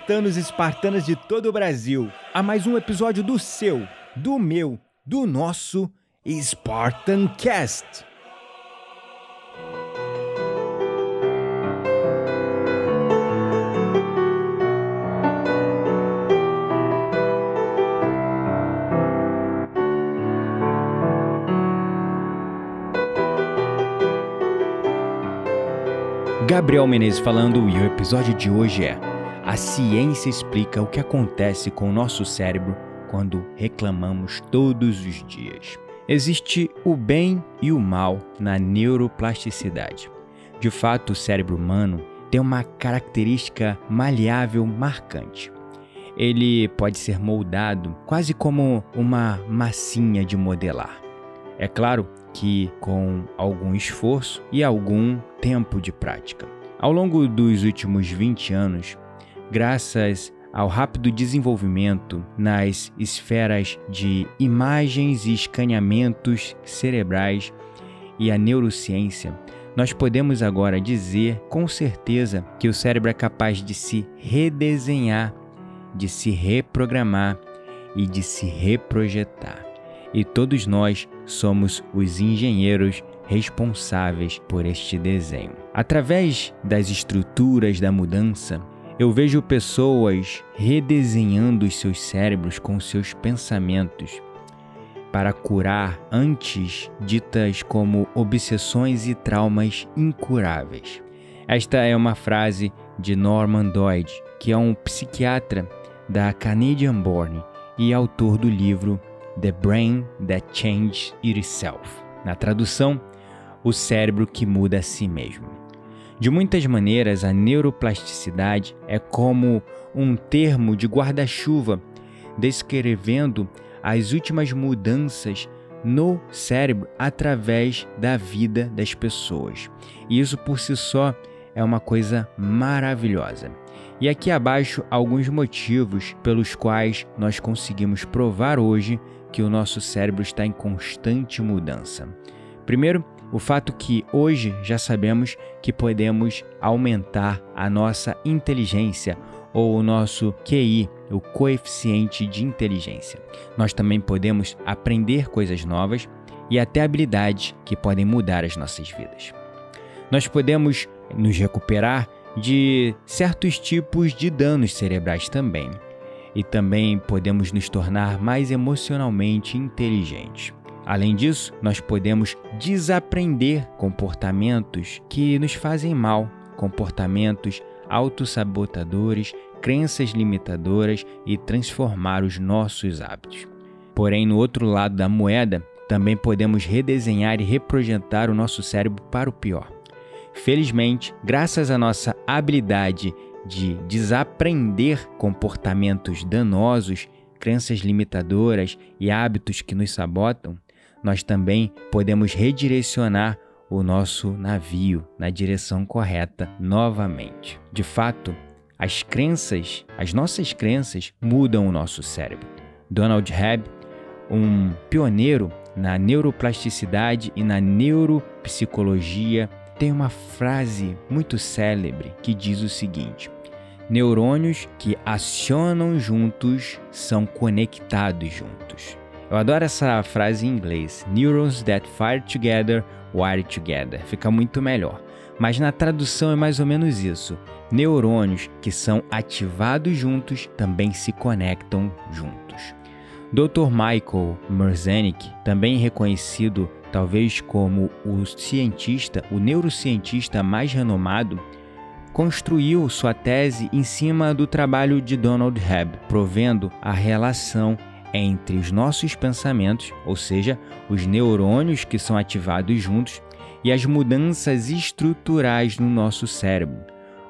Espartanos e espartanas de todo o Brasil, a mais um episódio do seu, do meu, do nosso Spartan Cast. Gabriel Menezes falando e o episódio de hoje é A ciência explica o que acontece com o nosso cérebro quando reclamamos todos os dias. Existe o bem e o mal na neuroplasticidade. De fato, o cérebro humano tem uma característica maleável marcante. Ele pode ser moldado quase como uma massinha de modelar. É claro que com algum esforço e algum tempo de prática. Ao longo dos últimos 20 anos, graças ao rápido desenvolvimento nas esferas de imagens e escaneamentos cerebrais e a neurociência, nós podemos agora dizer com certeza que o cérebro é capaz de se redesenhar, de se reprogramar e de se reprojetar. E todos nós somos os engenheiros responsáveis por este desenho. Através das estruturas da mudança, eu vejo pessoas redesenhando os seus cérebros com seus pensamentos para curar antes ditas como obsessões e traumas incuráveis. Esta é uma frase de Norman Doidge, que é um psiquiatra da Canadian Born e autor do livro The Brain That Changed Itself. Na tradução, o cérebro que muda a si mesmo. De muitas maneiras, a neuroplasticidade é como um termo de guarda-chuva descrevendo as últimas mudanças no cérebro através da vida das pessoas. E isso por si só é uma coisa maravilhosa. E aqui abaixo alguns motivos pelos quais nós conseguimos provar hoje que o nosso cérebro está em constante mudança. Primeiro, o fato que hoje já sabemos que podemos aumentar a nossa inteligência ou o nosso QI, o coeficiente de inteligência. Nós também podemos aprender coisas novas e até habilidades que podem mudar as nossas vidas. Nós podemos nos recuperar de certos tipos de danos cerebrais também e também podemos nos tornar mais emocionalmente inteligentes. Além disso, nós podemos desaprender comportamentos que nos fazem mal, comportamentos autossabotadores, crenças limitadoras e transformar os nossos hábitos. Porém, no outro lado da moeda, também podemos redesenhar e reprojetar o nosso cérebro para o pior. Felizmente, graças à nossa habilidade de desaprender comportamentos danosos, crenças limitadoras e hábitos que nos sabotam, nós também podemos redirecionar o nosso navio na direção correta novamente. De fato, as crenças, as nossas crenças mudam o nosso cérebro. Donald Hebb, um pioneiro na neuroplasticidade e na neuropsicologia, tem uma frase muito célebre que diz o seguinte: Neurônios que acionam juntos são conectados juntos. Eu adoro essa frase em inglês: Neurons that fire together, wire together. Fica muito melhor. Mas na tradução é mais ou menos isso. Neurônios que são ativados juntos também se conectam juntos. Dr. Michael Merzenich, também reconhecido talvez como o cientista, o neurocientista mais renomado, construiu sua tese em cima do trabalho de Donald Hebb, provendo a relação entre os nossos pensamentos, ou seja, os neurônios que são ativados juntos, e as mudanças estruturais no nosso cérebro,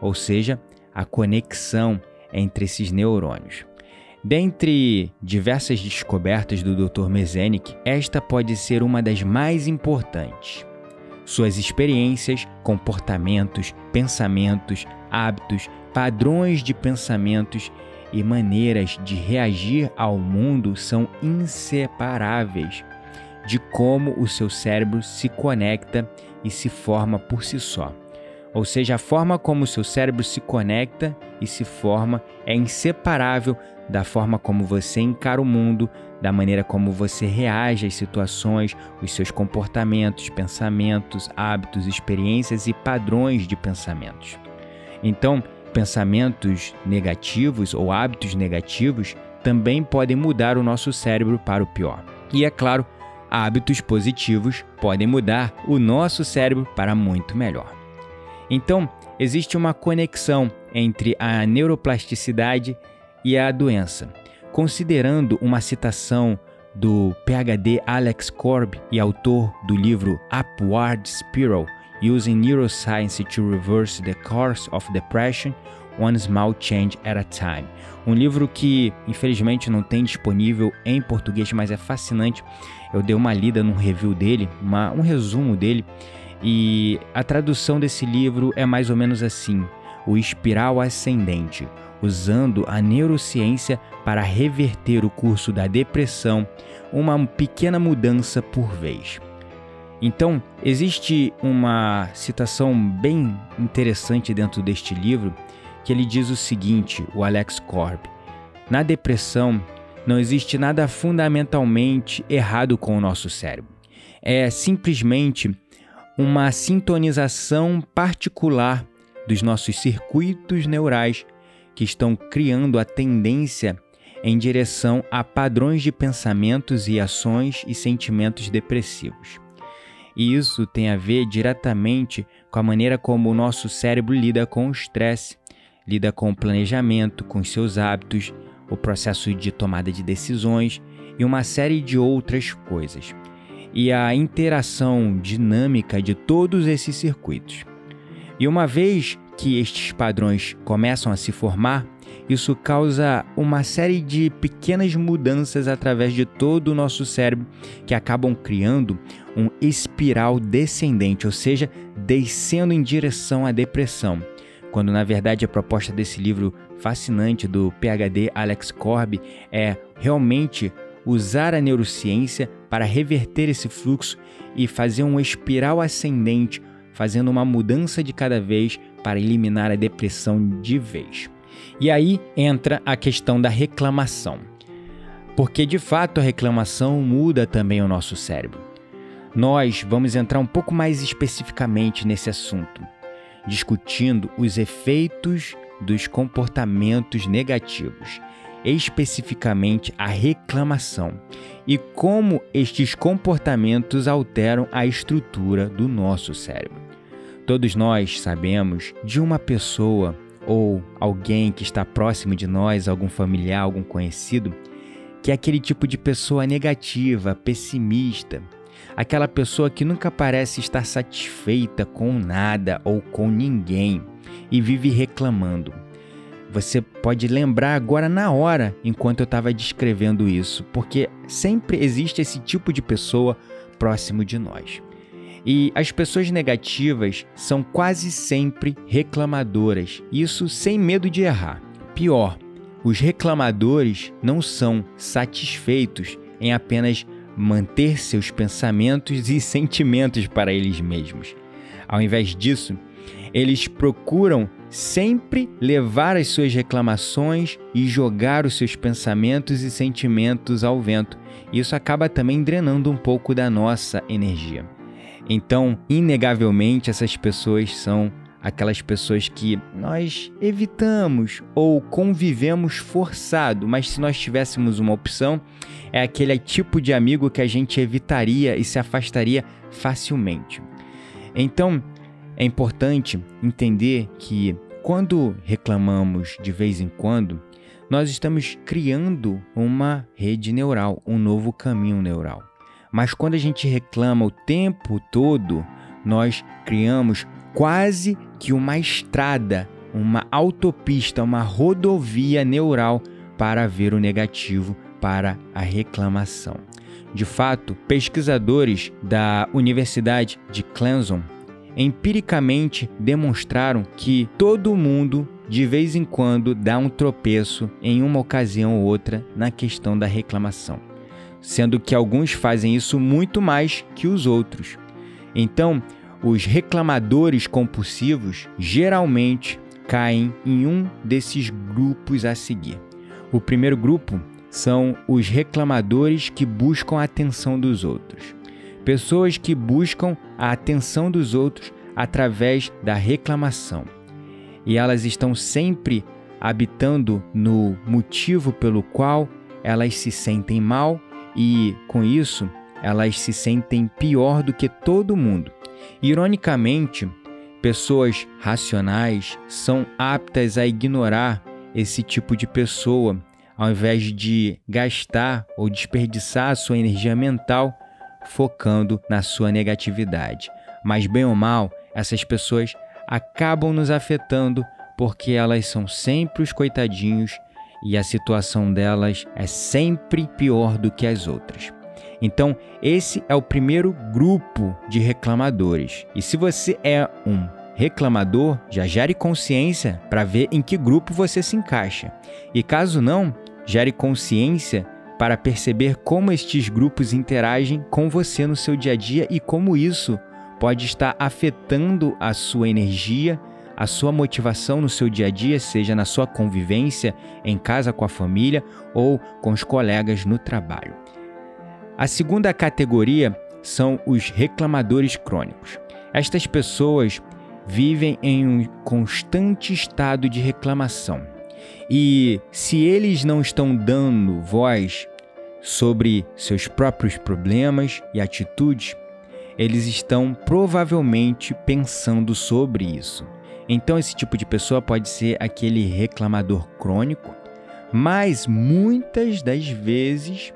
ou seja, a conexão entre esses neurônios. Dentre diversas descobertas do Dr. Mezenik, esta pode ser uma das mais importantes. Suas experiências, comportamentos, pensamentos, hábitos, padrões de pensamentos e maneiras de reagir ao mundo são inseparáveis de como o seu cérebro se conecta e se forma por si só. Ou seja, a forma como o seu cérebro se conecta e se forma é inseparável da forma como você encara o mundo, da maneira como você reage às situações, os seus comportamentos, pensamentos, hábitos, experiências e padrões de pensamentos. Então, pensamentos negativos ou hábitos negativos também podem mudar o nosso cérebro para o pior. E é claro, hábitos positivos podem mudar o nosso cérebro para muito melhor. Então, existe uma conexão entre a neuroplasticidade e a doença. Considerando uma citação do PhD Alex Korb e autor do livro Upward Spiral, Using Neuroscience to Reverse the Course of Depression, One Small Change at a Time. Um livro que, infelizmente, não tem disponível em português, mas é fascinante. Eu dei uma lida num review dele, uma, um resumo dele, e a tradução desse livro é mais ou menos assim: O Espiral Ascendente, usando a neurociência para reverter o curso da depressão, uma pequena mudança por vez. Então, existe uma citação bem interessante dentro deste livro que ele diz o seguinte, o Alex Korb: Na depressão não existe nada fundamentalmente errado com o nosso cérebro. É simplesmente uma sintonização particular dos nossos circuitos neurais que estão criando a tendência em direção a padrões de pensamentos e ações e sentimentos depressivos. E isso tem a ver diretamente com a maneira como o nosso cérebro lida com o estresse, lida com o planejamento, com seus hábitos, o processo de tomada de decisões e uma série de outras coisas. E a interação dinâmica de todos esses circuitos. E uma vez que estes padrões começam a se formar, isso causa uma série de pequenas mudanças através de todo o nosso cérebro que acabam criando um espiral descendente, ou seja, descendo em direção à depressão. Quando na verdade a proposta desse livro fascinante do PhD Alex Korb é realmente usar a neurociência para reverter esse fluxo e fazer uma espiral ascendente, fazendo uma mudança de cada vez para eliminar a depressão de vez. E aí entra a questão da reclamação. Porque de fato a reclamação muda também o nosso cérebro. Nós vamos entrar um pouco mais especificamente nesse assunto, discutindo os efeitos dos comportamentos negativos, especificamente a reclamação, e como estes comportamentos alteram a estrutura do nosso cérebro. Todos nós sabemos de uma pessoa ou alguém que está próximo de nós, algum familiar, algum conhecido, que é aquele tipo de pessoa negativa, pessimista, aquela pessoa que nunca parece estar satisfeita com nada ou com ninguém e vive reclamando. Você pode lembrar agora na hora enquanto eu estava descrevendo isso, porque sempre existe esse tipo de pessoa próximo de nós. E as pessoas negativas são quase sempre reclamadoras, isso sem medo de errar. Pior, os reclamadores não são satisfeitos em apenas manter seus pensamentos e sentimentos para eles mesmos. Ao invés disso, eles procuram sempre levar as suas reclamações e jogar os seus pensamentos e sentimentos ao vento. Isso acaba também drenando um pouco da nossa energia. Então, inegavelmente, essas pessoas são aquelas pessoas que nós evitamos ou convivemos forçado, mas se nós tivéssemos uma opção, é aquele tipo de amigo que a gente evitaria e se afastaria facilmente. Então, é importante entender que quando reclamamos de vez em quando, nós estamos criando uma rede neural, um novo caminho neural. Mas quando a gente reclama o tempo todo, nós criamos quase que uma estrada, uma autopista, uma rodovia neural para ver o negativo, para a reclamação. De fato, pesquisadores da Universidade de Clemson empiricamente demonstraram que todo mundo de vez em quando dá um tropeço em uma ocasião ou outra na questão da reclamação, sendo que alguns fazem isso muito mais que os outros. Então, os reclamadores compulsivos geralmente caem em um desses grupos a seguir. O primeiro grupo são os reclamadores que buscam a atenção dos outros. Pessoas que buscam a atenção dos outros através da reclamação. E elas estão sempre habitando no motivo pelo qual elas se sentem mal e, com isso, elas se sentem pior do que todo mundo. Ironicamente, pessoas racionais são aptas a ignorar esse tipo de pessoa, ao invés de gastar ou desperdiçar sua energia mental focando na sua negatividade. Mas, bem ou mal, essas pessoas acabam nos afetando porque elas são sempre os coitadinhos e a situação delas é sempre pior do que as outras. Então, esse é o primeiro grupo de reclamadores. E se você é um reclamador, já gere consciência para ver em que grupo você se encaixa. E caso não, gere consciência para perceber como estes grupos interagem com você no seu dia a dia e como isso pode estar afetando a sua energia, a sua motivação no seu dia a dia, seja na sua convivência em casa com a família ou com os colegas no trabalho. A segunda categoria são os reclamadores crônicos. Estas pessoas vivem em um constante estado de reclamação. E se eles não estão dando voz sobre seus próprios problemas e atitudes, eles estão provavelmente pensando sobre isso. Então, esse tipo de pessoa pode ser aquele reclamador crônico, mas muitas das vezes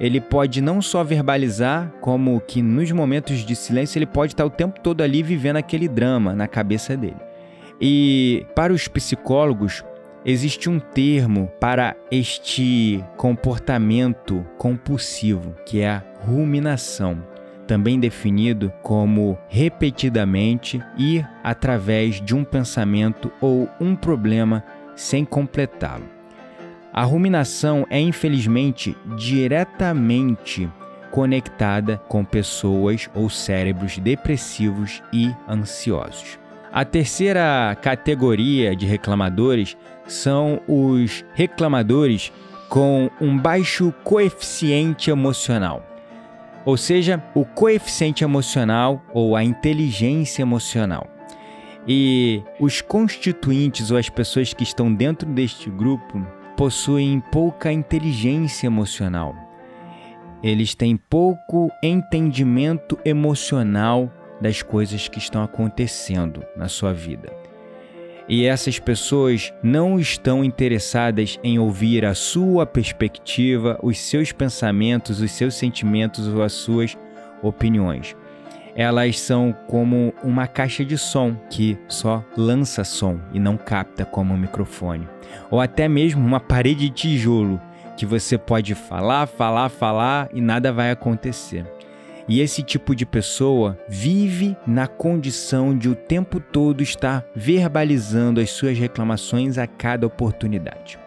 ele pode não só verbalizar, como que nos momentos de silêncio ele pode estar o tempo todo ali vivendo aquele drama na cabeça dele. E para os psicólogos, existe um termo para este comportamento compulsivo, que é a ruminação, também definido como repetidamente ir através de um pensamento ou um problema sem completá-lo. A ruminação é infelizmente diretamente conectada com pessoas ou cérebros depressivos e ansiosos. A terceira categoria de reclamadores são os reclamadores com um baixo coeficiente emocional. Ou seja, o coeficiente emocional ou a inteligência emocional. E os constituintes ou as pessoas que estão dentro deste grupo possuem pouca inteligência emocional. Eles têm pouco entendimento emocional das coisas que estão acontecendo na sua vida. E essas pessoas não estão interessadas em ouvir a sua perspectiva, os seus pensamentos, os seus sentimentos ou as suas opiniões elas são como uma caixa de som que só lança som e não capta como um microfone, ou até mesmo uma parede de tijolo que você pode falar, falar, falar e nada vai acontecer. E esse tipo de pessoa vive na condição de o tempo todo estar verbalizando as suas reclamações a cada oportunidade.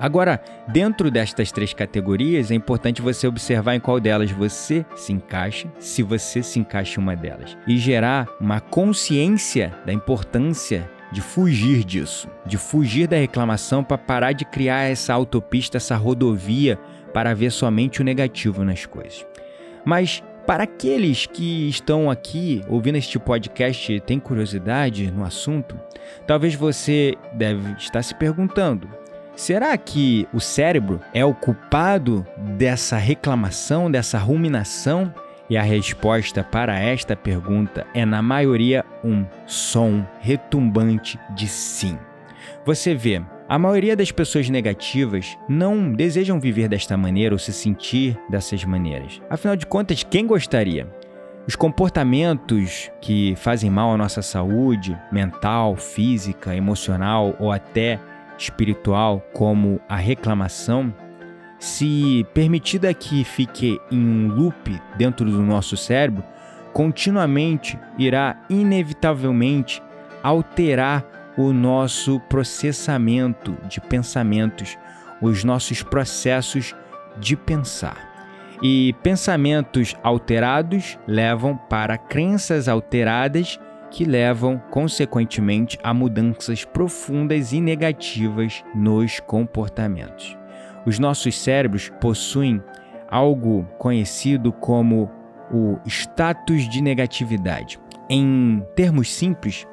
Agora, dentro destas três categorias, é importante você observar em qual delas você se encaixa, se você se encaixa em uma delas, e gerar uma consciência da importância de fugir disso, de fugir da reclamação para parar de criar essa autopista, essa rodovia para ver somente o negativo nas coisas. Mas para aqueles que estão aqui ouvindo este podcast e têm curiosidade no assunto, talvez você deve estar se perguntando: Será que o cérebro é o culpado dessa reclamação, dessa ruminação? E a resposta para esta pergunta é, na maioria, um som retumbante de sim. Você vê, A maioria das pessoas negativas não desejam viver desta maneira ou se sentir dessas maneiras. Afinal de contas, quem gostaria? Os comportamentos que fazem mal à nossa saúde mental, física, emocional ou até espiritual, como a reclamação, se permitida que fique em um loop dentro do nosso cérebro, continuamente irá inevitavelmente alterar o nosso processamento de pensamentos, os nossos processos de pensar. E pensamentos alterados levam para crenças alteradas que levam, consequentemente, a mudanças profundas e negativas nos comportamentos. Os nossos cérebros possuem algo conhecido como o status de negatividade. Em termos simples,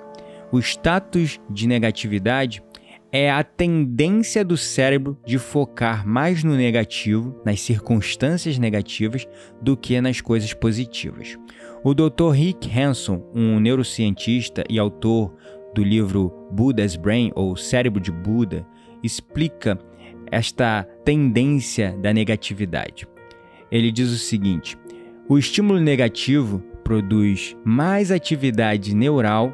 o status de negatividade é a tendência do cérebro de focar mais no negativo, nas circunstâncias negativas, do que nas coisas positivas. O Dr. Rick Hanson, um neurocientista e autor do livro Buddha's Brain, ou Cérebro de Buda, explica esta tendência da negatividade. Ele diz o seguinte: o estímulo negativo produz mais atividade neural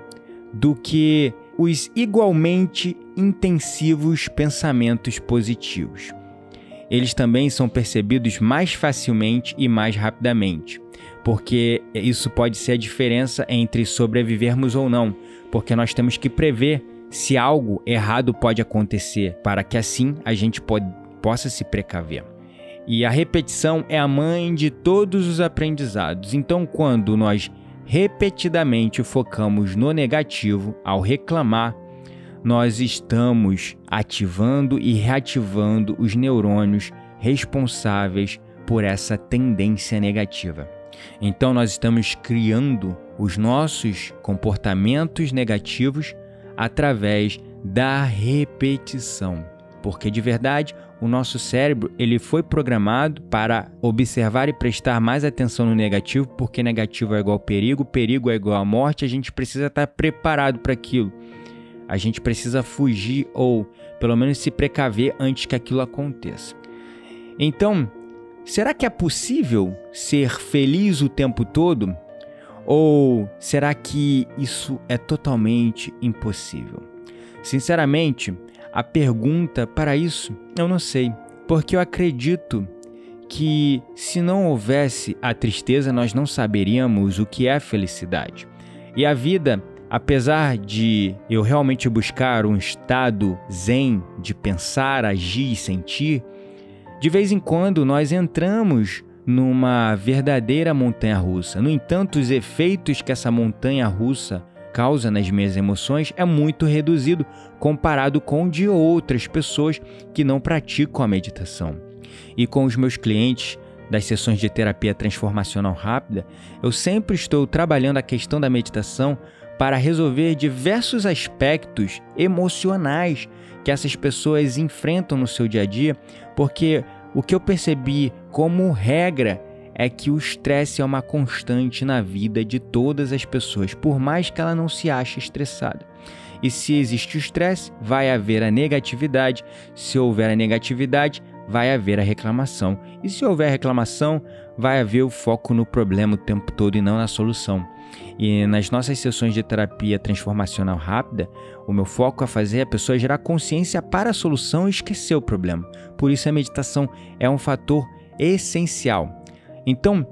do que os igualmente intensivos pensamentos positivos. Eles também são percebidos mais facilmente e mais rapidamente, porque isso pode ser a diferença entre sobrevivermos ou não, porque nós temos que prever se algo errado pode acontecer, para que assim a gente pode, possa se precaver. E a repetição é a mãe de todos os aprendizados. Então, quando nós repetidamente focamos no negativo ao reclamar, nós estamos ativando e reativando os neurônios responsáveis por essa tendência negativa. Então, nós estamos criando os nossos comportamentos negativos através da repetição. Porque de verdade, o nosso cérebro ele foi programado para observar e prestar mais atenção no negativo, porque negativo é igual perigo, perigo é igual a morte, a gente precisa estar preparado para aquilo. A gente precisa fugir ou pelo menos se precaver antes que aquilo aconteça. Então, será que é possível ser feliz o tempo todo? Ou será que isso é totalmente impossível? Sinceramente, a pergunta para isso eu não sei, porque eu acredito que se não houvesse a tristeza, nós não saberíamos o que é felicidade. E a vida, apesar de eu realmente buscar um estado zen de pensar, agir e sentir, de vez em quando nós entramos numa verdadeira montanha russa. No entanto, os efeitos que essa montanha russa causa nas minhas emoções é muito reduzido comparado com o de outras pessoas que não praticam a meditação. E com os meus clientes das sessões de terapia transformacional rápida, eu sempre estou trabalhando a questão da meditação para resolver diversos aspectos emocionais que essas pessoas enfrentam no seu dia a dia, porque o que eu percebi como regra é que o estresse é uma constante na vida de todas as pessoas, por mais que ela não se ache estressada. E se existe o estresse, vai haver a negatividade. Se houver a negatividade, vai haver a reclamação. E se houver reclamação, vai haver o foco no problema o tempo todo e não na solução. E nas nossas sessões de terapia transformacional rápida, o meu foco é fazer a pessoa gerar consciência para a solução e esquecer o problema. Por isso a meditação é um fator essencial. Então,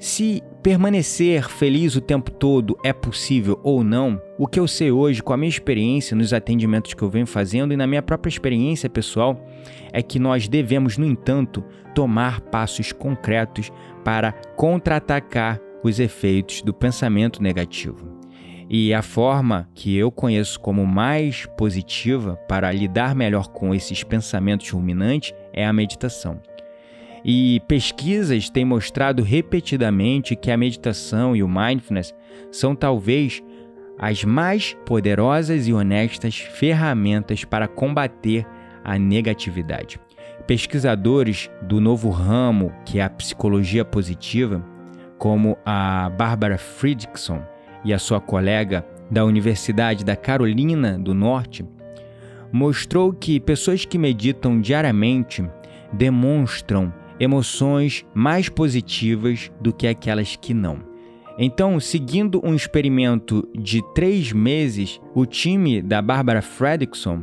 se permanecer feliz o tempo todo é possível ou não, o que eu sei hoje com a minha experiência nos atendimentos que eu venho fazendo e na minha própria experiência pessoal é que nós devemos, no entanto, tomar passos concretos para contra-atacar os efeitos do pensamento negativo. E a forma que eu conheço como mais positiva para lidar melhor com esses pensamentos ruminantes é a meditação. E pesquisas têm mostrado repetidamente que a meditação e o mindfulness são talvez as mais poderosas e honestas ferramentas para combater a negatividade. Pesquisadores do novo ramo, que é a psicologia positiva, como a Barbara Fredrickson e a sua colega da Universidade da Carolina do Norte, mostrou que pessoas que meditam diariamente demonstram emoções mais positivas do que aquelas que não. Então, seguindo um experimento de três meses, o time da Barbara Fredrickson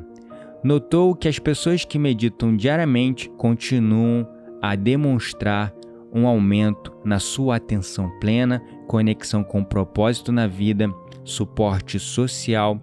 notou que as pessoas que meditam diariamente continuam a demonstrar um aumento na sua atenção plena, conexão com o propósito na vida, suporte social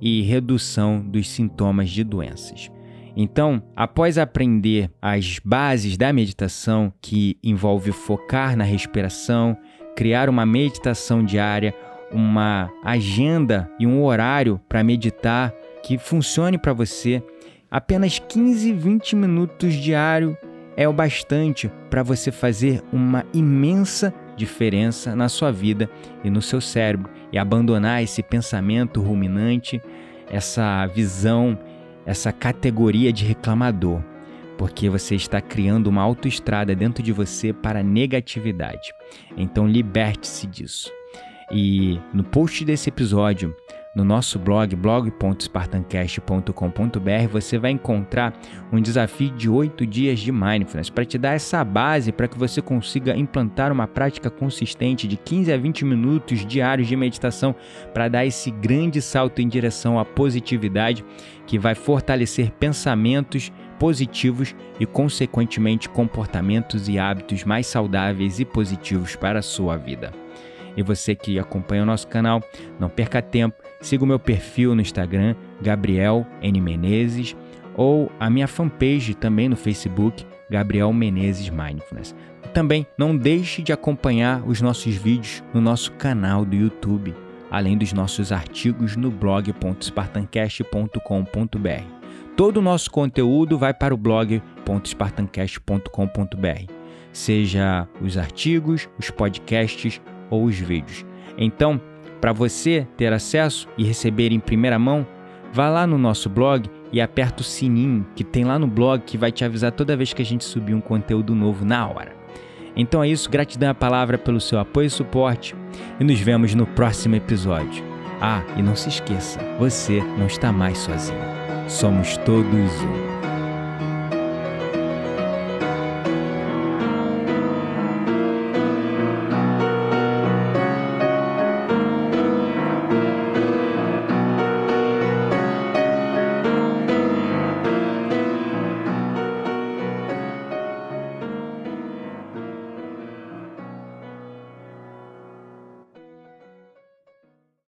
e redução dos sintomas de doenças. Então, após aprender as bases da meditação, que envolve focar na respiração, criar uma meditação diária, uma agenda e um horário para meditar que funcione para você, apenas 15, 20 minutos diário é o bastante para você fazer uma imensa diferença na sua vida e no seu cérebro e abandonar esse pensamento ruminante, essa visão, essa categoria de reclamador, porque você está criando uma autoestrada dentro de você para negatividade. Então liberte-se disso. E no post desse episódio no nosso blog, blog.spartancast.com.br, você vai encontrar um desafio de 8 dias de mindfulness para te dar essa base para que você consiga implantar uma prática consistente de 15 a 20 minutos diários de meditação para dar esse grande salto em direção à positividade que vai fortalecer pensamentos positivos e, consequentemente, comportamentos e hábitos mais saudáveis e positivos para a sua vida. E você que acompanha o nosso canal, não perca tempo Siga o meu perfil no Instagram, Gabriel N. Menezes, ou a minha fanpage também no Facebook, Gabriel Menezes Mindfulness. Também não deixe de acompanhar os nossos vídeos no nosso canal do YouTube, além dos nossos artigos no blog.spartancast.com.br. Todo o nosso conteúdo vai para o blog.spartancast.com.br, seja os artigos, os podcasts ou os vídeos. Então, para você ter acesso e receber em primeira mão, vá lá no nosso blog e aperta o sininho que tem lá no blog que vai te avisar toda vez que a gente subir um conteúdo novo na hora. Então é isso, gratidão à palavra pelo seu apoio e suporte e nos vemos no próximo episódio. Ah, e não se esqueça, você não está mais sozinho. Somos todos um.